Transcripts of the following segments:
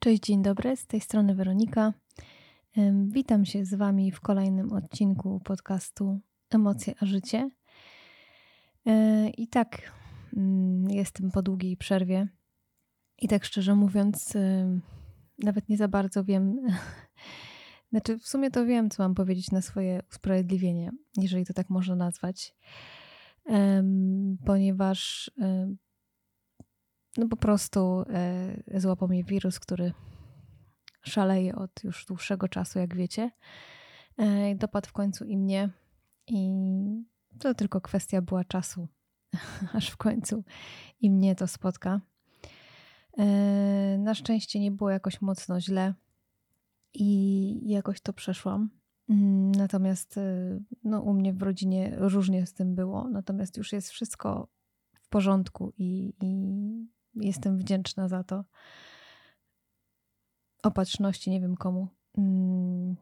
Cześć, dzień dobry, z tej strony Weronika. Witam się z Wami w kolejnym odcinku podcastu Emocje a Życie. E, I tak, mm, jestem po długiej przerwie. I tak szczerze mówiąc, nawet nie za bardzo wiem, znaczy w sumie to wiem, co mam powiedzieć na swoje usprawiedliwienie, jeżeli to tak można nazwać, ponieważ no po prostu e, złapał mnie wirus, który szaleje od już dłuższego czasu, jak wiecie. E, dopadł w końcu i mnie. I to tylko kwestia była czasu, aż w końcu i mnie to spotka. E, na szczęście nie było jakoś mocno źle i jakoś to przeszłam. Mm, natomiast no, u mnie w rodzinie różnie z tym było. Natomiast już jest wszystko w porządku i, i jestem wdzięczna za to. Opatrzności nie wiem komu. Mm,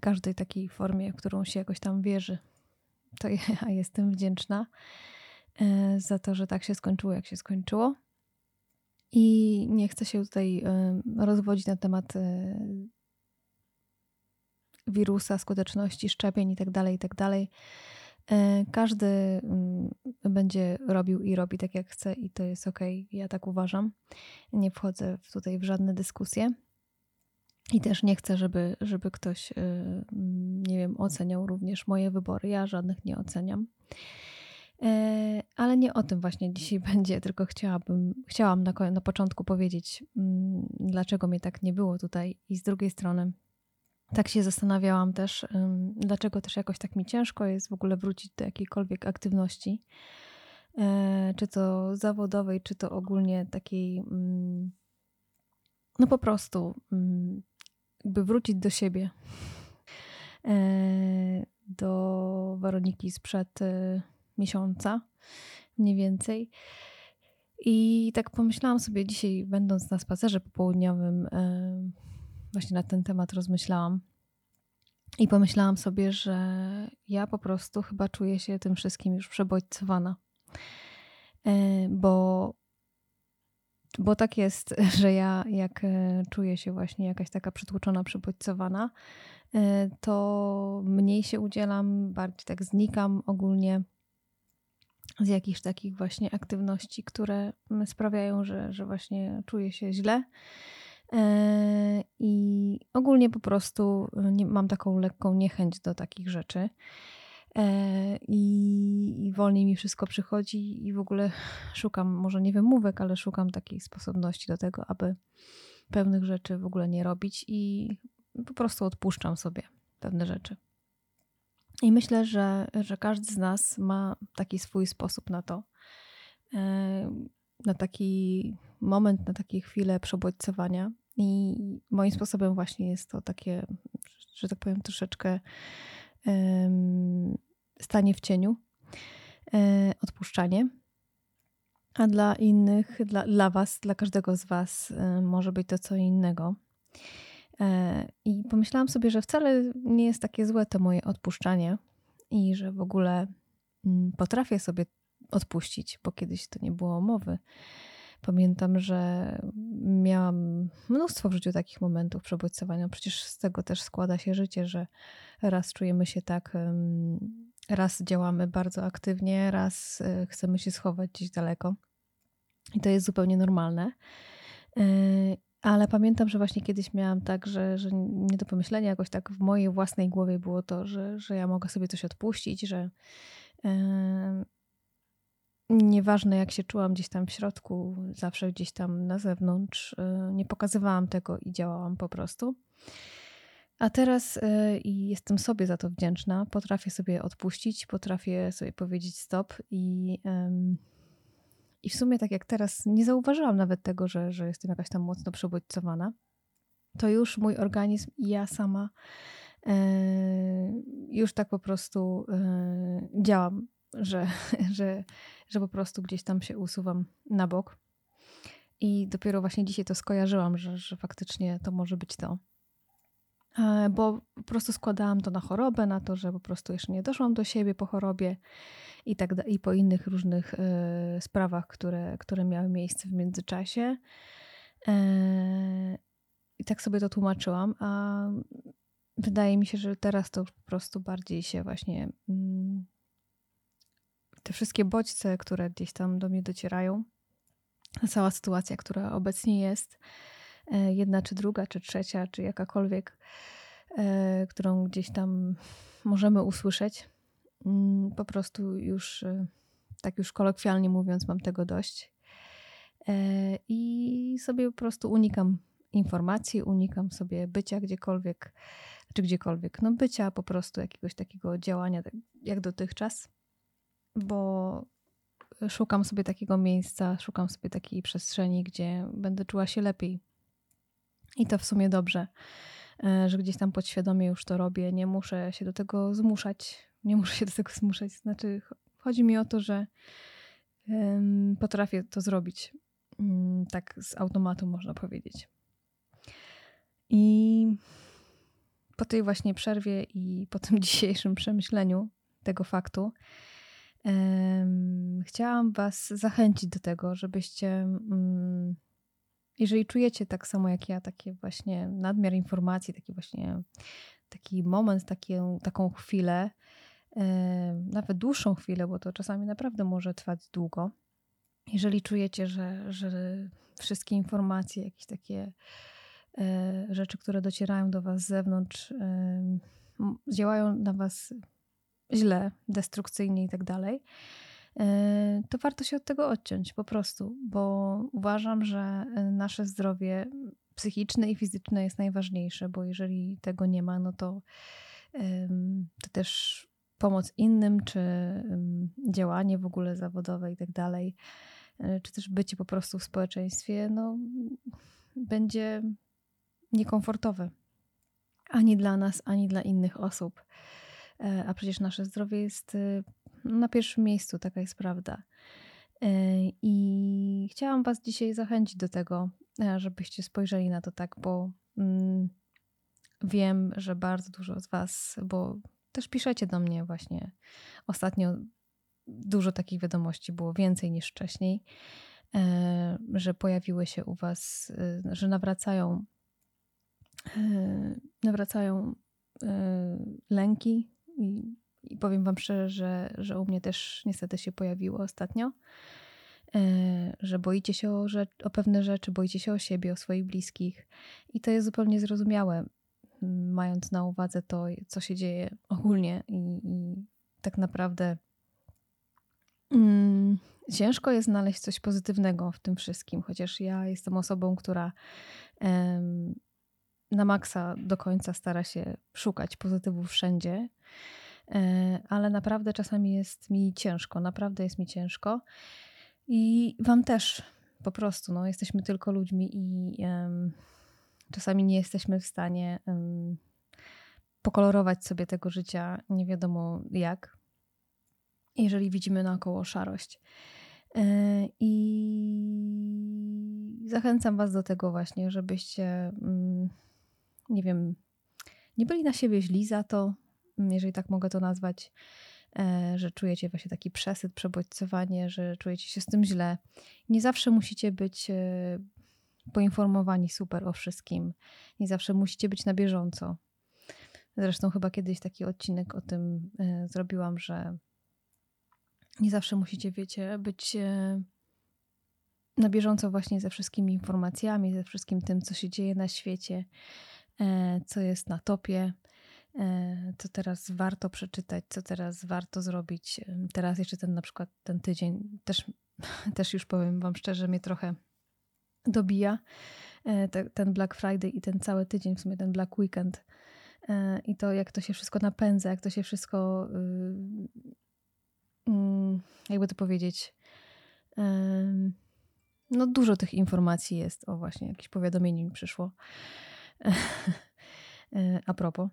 każdej takiej formie, którą się jakoś tam wierzy. To ja jestem wdzięczna e, za to, że tak się skończyło, jak się skończyło. I nie chcę się tutaj e, rozwodzić na temat e, wirusa, skuteczności szczepień itd., tak itd. Tak każdy mm, będzie robił i robi tak, jak chce, i to jest ok. Ja tak uważam. Nie wchodzę tutaj w żadne dyskusje. I też nie chcę, żeby, żeby ktoś, e, mm, nie wiem, oceniał również moje wybory. Ja żadnych nie oceniam. E, ale nie o tym właśnie dzisiaj będzie, tylko chciałabym, chciałam na, na początku powiedzieć, mm, dlaczego mnie tak nie było tutaj, i z drugiej strony, tak się zastanawiałam też, dlaczego też jakoś tak mi ciężko jest w ogóle wrócić do jakiejkolwiek aktywności, e, czy to zawodowej, czy to ogólnie takiej, mm, no po prostu, mm, by wrócić do siebie, e, do Weroniki sprzed e, miesiąca, mniej więcej. I tak pomyślałam sobie dzisiaj, będąc na spacerze popołudniowym, właśnie na ten temat rozmyślałam. I pomyślałam sobie, że ja po prostu chyba czuję się tym wszystkim już przebodźcowana. E, bo, bo tak jest, że ja jak e, czuję się właśnie jakaś taka przytłoczona, przebodźcowana, e, to mniej się udzielam, bardziej tak znikam ogólnie z jakichś takich właśnie aktywności, które sprawiają, że, że właśnie czuję się źle. E, I ogólnie po prostu e, mam taką lekką niechęć do takich rzeczy. E, I, I wolniej mi wszystko przychodzi, i w ogóle szukam, może nie wymówek, ale szukam takiej sposobności do tego, aby pewnych rzeczy w ogóle nie robić i po prostu odpuszczam sobie pewne rzeczy. I myślę, że, że każdy z nas ma taki swój sposób na to, na taki moment, na takie chwile przebodźcowania. I moim sposobem właśnie jest to takie, że tak powiem, troszeczkę stanie w cieniu, e, odpuszczanie. A dla innych, dla, dla Was, dla każdego z Was e, może być to co innego. E, I pomyślałam sobie, że wcale nie jest takie złe to moje odpuszczanie i że w ogóle mm, potrafię sobie odpuścić, bo kiedyś to nie było mowy Pamiętam, że miałam mnóstwo w życiu takich momentów przebodźcowania. Przecież z tego też składa się życie, że raz czujemy się tak, raz działamy bardzo aktywnie, raz e, chcemy się schować gdzieś daleko. I to jest zupełnie normalne. E, ale pamiętam, że właśnie kiedyś miałam tak, że, że nie do pomyślenia, jakoś tak w mojej własnej głowie było to, że, że ja mogę sobie coś odpuścić, że Nieważne jak się czułam gdzieś tam w środku, zawsze gdzieś tam na zewnątrz, y, nie pokazywałam tego i działałam po prostu. A teraz y, i jestem sobie za to wdzięczna. Potrafię sobie odpuścić, potrafię sobie powiedzieć stop i, i w sumie tak jak teraz nie zauważyłam nawet tego, że, że jestem jakaś tam mocno przebodźcowana. To już mój organizm i ja sama e, już tak po prostu e, działam, że, że że po prostu gdzieś tam się usuwam na bok. I dopiero właśnie dzisiaj to skojarzyłam, że, że faktycznie to może być to. E, bo po prostu składałam to na chorobę, na to, że po prostu jeszcze nie doszłam do siebie po chorobie i tak i po innych różnych y, sprawach, które, które miały miejsce w międzyczasie. I tak sobie to tłumaczyłam, a wydaje mi się, że teraz to po prostu bardziej się właśnie mm, te wszystkie bodźce, które gdzieś tam do mnie docierają, cała sytuacja, która obecnie jest, e, jedna czy druga, czy trzecia, czy jakakolwiek, e, którą gdzieś tam możemy usłyszeć, mm, po prostu już, e, tak już kolokwialnie mówiąc, mam tego dość. I sobie po prostu unikam informacji, unikam sobie bycia gdziekolwiek, czy gdziekolwiek, no bycia po prostu jakiegoś takiego działania tak jak dotychczas, bo szukam sobie takiego miejsca, szukam sobie takiej przestrzeni, gdzie będę czuła się lepiej. I to w sumie dobrze, e, że gdzieś tam podświadomie już to robię. Nie muszę się do tego zmuszać. Nie muszę się do tego zmuszać. Znaczy, chodzi mi o to, że potrafię to zrobić. Um, tak z automatu można powiedzieć. I po tej właśnie przerwie i po tym dzisiejszym przemyśleniu tego faktu, chciałam Was zachęcić do tego, żebyście, mm, jeżeli czujecie tak samo jak ja, takie właśnie nadmiar informacji, taki właśnie taki moment, takie, taką chwilę, nawet dłuższą chwilę, bo to czasami naprawdę może trwać długo. Jeżeli czujecie, że, że wszystkie informacje, jakieś takie e, rzeczy, które docierają do Was z zewnątrz, działają na Was źle, destrukcyjnie i tak dalej, e, to warto się od tego odciąć po prostu, bo uważam, że e, nasze zdrowie psychiczne i fizyczne jest najważniejsze, bo jeżeli tego nie ma, no to, to też pomoc innym, czy działanie w ogóle zawodowe i tak dalej, e, czy też bycie po prostu w społeczeństwie, no, będzie niekomfortowe. Ani dla nas, ani dla innych osób. E, a przecież nasze zdrowie jest e, na pierwszym miejscu, taka jest prawda. E, I chciałam Was dzisiaj zachęcić do tego, żebyście spojrzeli na to tak, bo mm, wiem, że bardzo dużo z Was, bo też piszecie do mnie właśnie ostatnio dużo takich wiadomości było więcej niż wcześniej, że pojawiły się u Was, że nawracają, nawracają lęki, i, i powiem Wam szczerze, że, że u mnie też niestety się pojawiło ostatnio, e, że boicie się o, rzecz, o pewne rzeczy, boicie się o siebie, o swoich bliskich. I to jest zupełnie zrozumiałe, mając na uwadze to, co się dzieje ogólnie i, i tak naprawdę. Mm, ciężko jest znaleźć coś pozytywnego w tym wszystkim, chociaż ja jestem osobą, która na maksa do końca stara się szukać pozytywów wszędzie, e, ale naprawdę czasami jest mi ciężko, naprawdę jest mi ciężko. I Wam też po prostu, no, jesteśmy tylko ludźmi i um, czasami nie jesteśmy w stanie um, pokolorować sobie tego życia nie wiadomo jak, jeżeli widzimy naokoło szarość. E, I zachęcam Was do tego właśnie, żebyście. Nie wiem, nie byli na siebie źli za to, jeżeli tak mogę to nazwać, e, że czujecie właśnie taki przesyt, przebodźcowanie, że czujecie się z tym źle. Nie zawsze musicie być e, poinformowani super o wszystkim. Nie zawsze musicie być na bieżąco. Zresztą chyba kiedyś taki odcinek o tym e, zrobiłam, że nie zawsze musicie, wiecie, być na bieżąco właśnie ze wszystkimi informacjami, ze wszystkim tym, co się dzieje na świecie. E, co jest na topie, e, co teraz warto przeczytać, co teraz warto zrobić. E, teraz jeszcze ten na przykład ten tydzień też, też już powiem Wam szczerze, mnie trochę dobija. Ten Black Friday i ten cały tydzień, w sumie ten Black Weekend i to jak to się wszystko napędza, jak to się wszystko mm, jakby to powiedzieć no dużo tych informacji jest. O właśnie, jakieś powiadomienie mi przyszło. A propos.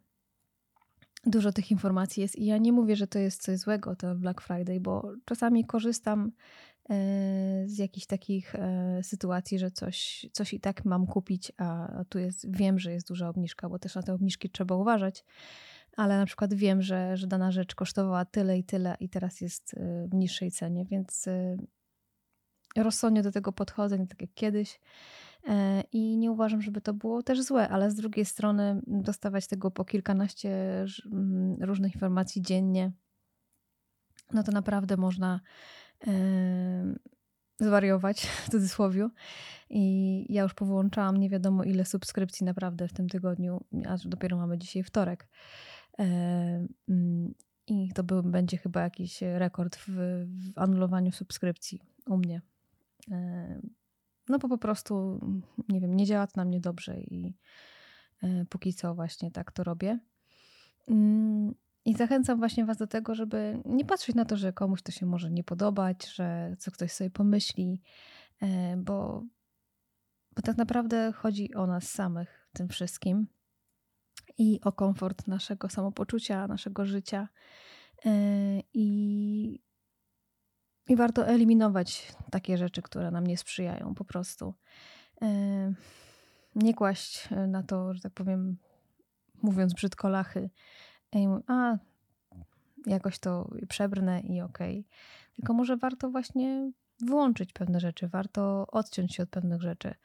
Dużo tych informacji jest i ja nie mówię, że to jest coś złego, to Black Friday, bo czasami korzystam e, z jakichś takich e, sytuacji, że coś, coś i tak mam kupić, a tu jest, wiem, że jest duża obniżka, bo też na te obniżki trzeba uważać, ale na przykład wiem, że, że dana rzecz kosztowała tyle i tyle i teraz jest e, w niższej cenie, więc rozsądnie do tego podchodzę, nie tak jak kiedyś. E, I nie uważam, żeby to było też złe, ale z drugiej strony dostawać tego po kilkanaście mm, różnych informacji dziennie, no to naprawdę można zwariować w cudzysłowie. I ja już powyłączałam nie wiadomo ile subskrypcji naprawdę w tym tygodniu, a dopiero mamy dzisiaj wtorek. Mm, I to był, będzie chyba jakiś rekord w, w anulowaniu subskrypcji u mnie. No bo po prostu, nie wiem, nie działa to na mnie dobrze i e, póki co właśnie tak to robię. Mm, I zachęcam właśnie Was do tego, żeby nie patrzeć na to, że komuś to się może nie podobać, że co ktoś sobie pomyśli, e, bo, bo tak naprawdę chodzi o nas samych w tym wszystkim i o komfort naszego samopoczucia, naszego życia. E, I, I warto eliminować takie rzeczy, które nam nie sprzyjają, po prostu. E, nie kłaść na to, że tak powiem, mówiąc brzydko, lachy. A, jakoś to przebrnę i okej. Okay. Tylko może warto właśnie wyłączyć pewne rzeczy, warto odciąć się od pewnych rzeczy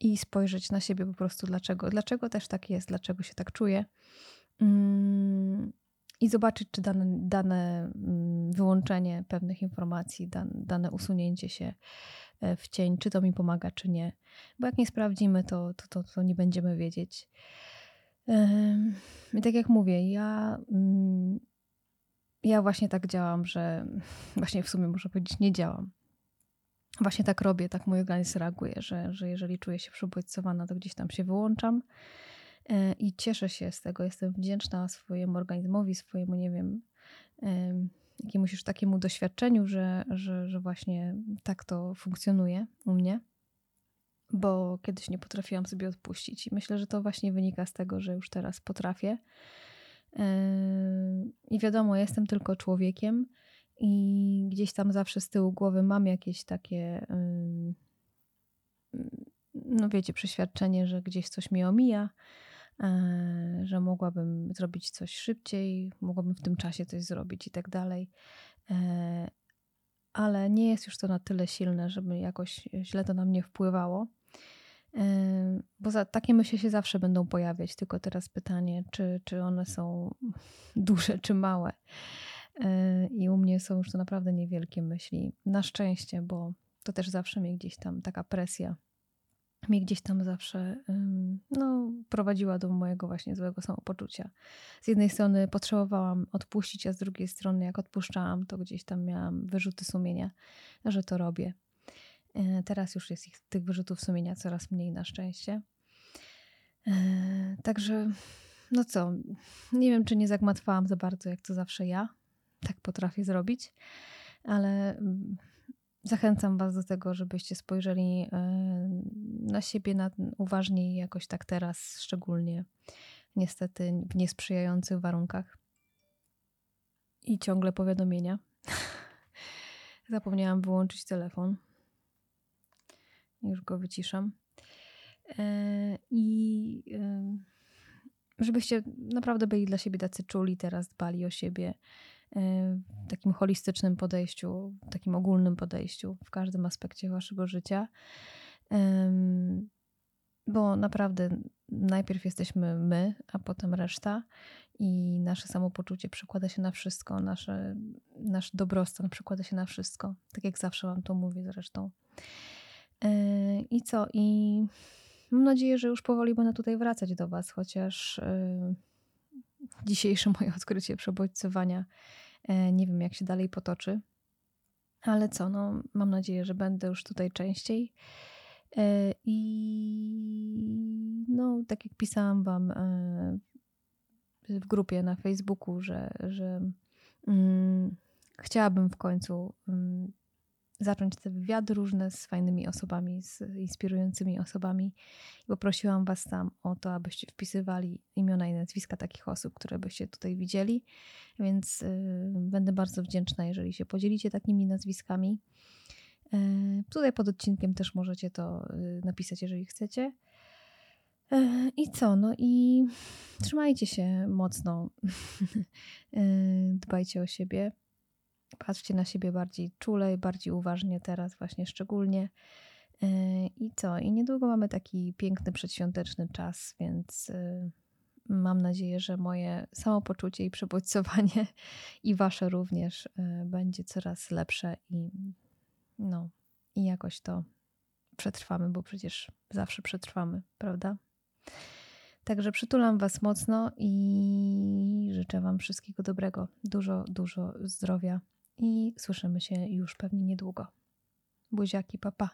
i spojrzeć na siebie po prostu dlaczego. Dlaczego też tak jest, dlaczego się tak czuję. I zobaczyć, czy dane, dane mm, wyłączenie pewnych informacji, dane, dane usunięcie się e, w cień, czy to mi pomaga, czy nie. Bo jak nie sprawdzimy, to, to, to, to nie będziemy wiedzieć. I tak jak mówię, ja, mm, ja właśnie tak działam, że właśnie w sumie muszę powiedzieć, nie działam właśnie tak robię, tak mój organizm reaguje, że, że jeżeli czuję się przebodźcowana, to gdzieś tam się wyłączam i cieszę się z tego. Jestem wdzięczna swojemu organizmowi, swojemu, nie wiem, jakiemuś już takiemu doświadczeniu, że, że, że właśnie tak to funkcjonuje u mnie, bo kiedyś nie potrafiłam sobie odpuścić i myślę, że to właśnie wynika z tego, że już teraz potrafię. I wiadomo, jestem tylko człowiekiem i gdzieś tam zawsze z tyłu głowy mam jakieś takie, no wiecie, przeświadczenie, że gdzieś coś mi omija, e, że mogłabym zrobić coś szybciej, mogłabym w tym czasie coś zrobić i tak dalej. E, ale nie jest już to na tyle silne, żeby jakoś źle to na mnie wpływało. E, bo za, takie myśli się zawsze będą pojawiać, tylko teraz pytanie, czy, czy one są duże czy małe. I u mnie są już to naprawdę niewielkie myśli. Na szczęście, bo to też zawsze mnie gdzieś tam taka presja mnie gdzieś tam zawsze no, prowadziła do mojego właśnie złego samopoczucia. Z jednej strony potrzebowałam odpuścić, a z drugiej strony jak odpuszczałam, to gdzieś tam miałam wyrzuty sumienia, że to robię. E, teraz już jest ich, tych wyrzutów sumienia coraz mniej na szczęście. E, także no co, nie wiem, czy nie zagmatwałam za bardzo, jak to zawsze ja, tak potrafię zrobić, ale mm, zachęcam Was do tego, żebyście spojrzeli e, na siebie na, uważniej, jakoś tak teraz, szczególnie niestety w niesprzyjających warunkach. I ciągle powiadomienia. Zapomniałam wyłączyć telefon. Już go wyciszam. E, I e, żebyście naprawdę byli dla siebie tacy czuli teraz, dbali o siebie takim holistycznym podejściu, takim ogólnym podejściu w każdym aspekcie waszego życia. Bo naprawdę najpierw jesteśmy my, a potem reszta, i nasze samopoczucie przekłada się na wszystko, nasze, nasz dobrostan przekłada się na wszystko. Tak jak zawsze Wam to mówię zresztą. E, I co? I mam nadzieję, że już powoli będę tutaj wracać do Was, chociaż e, dzisiejsze moje odkrycie przebodźcowania. E, nie wiem, jak się dalej potoczy. Ale co, no, mam nadzieję, że będę już tutaj częściej. E, I no, tak jak pisałam Wam e, w grupie na Facebooku, że, że mm, chciałabym w końcu mm, zacząć te wywiady różne z fajnymi osobami, z inspirującymi osobami. I poprosiłam Was tam o to, abyście wpisywali imiona i nazwiska takich osób, które byście tutaj widzieli. Więc y, będę bardzo wdzięczna, jeżeli się podzielicie takimi nazwiskami. Y, tutaj pod odcinkiem też możecie to y, napisać, jeżeli chcecie. Y, I co? No i trzymajcie się mocno. Y, dbajcie o siebie. Patrzcie na siebie bardziej czule, bardziej uważnie teraz, właśnie szczególnie. E, I co? I niedługo mamy taki piękny przedświąteczny czas, więc y, mam nadzieję, że moje samopoczucie i przebodźcowanie i wasze również y, będzie coraz lepsze i no, i jakoś to przetrwamy, bo przecież zawsze przetrwamy, prawda? Także przytulam Was mocno i życzę Wam wszystkiego dobrego, dużo, dużo zdrowia i słyszymy się już pewnie niedługo. Buziaki, papa.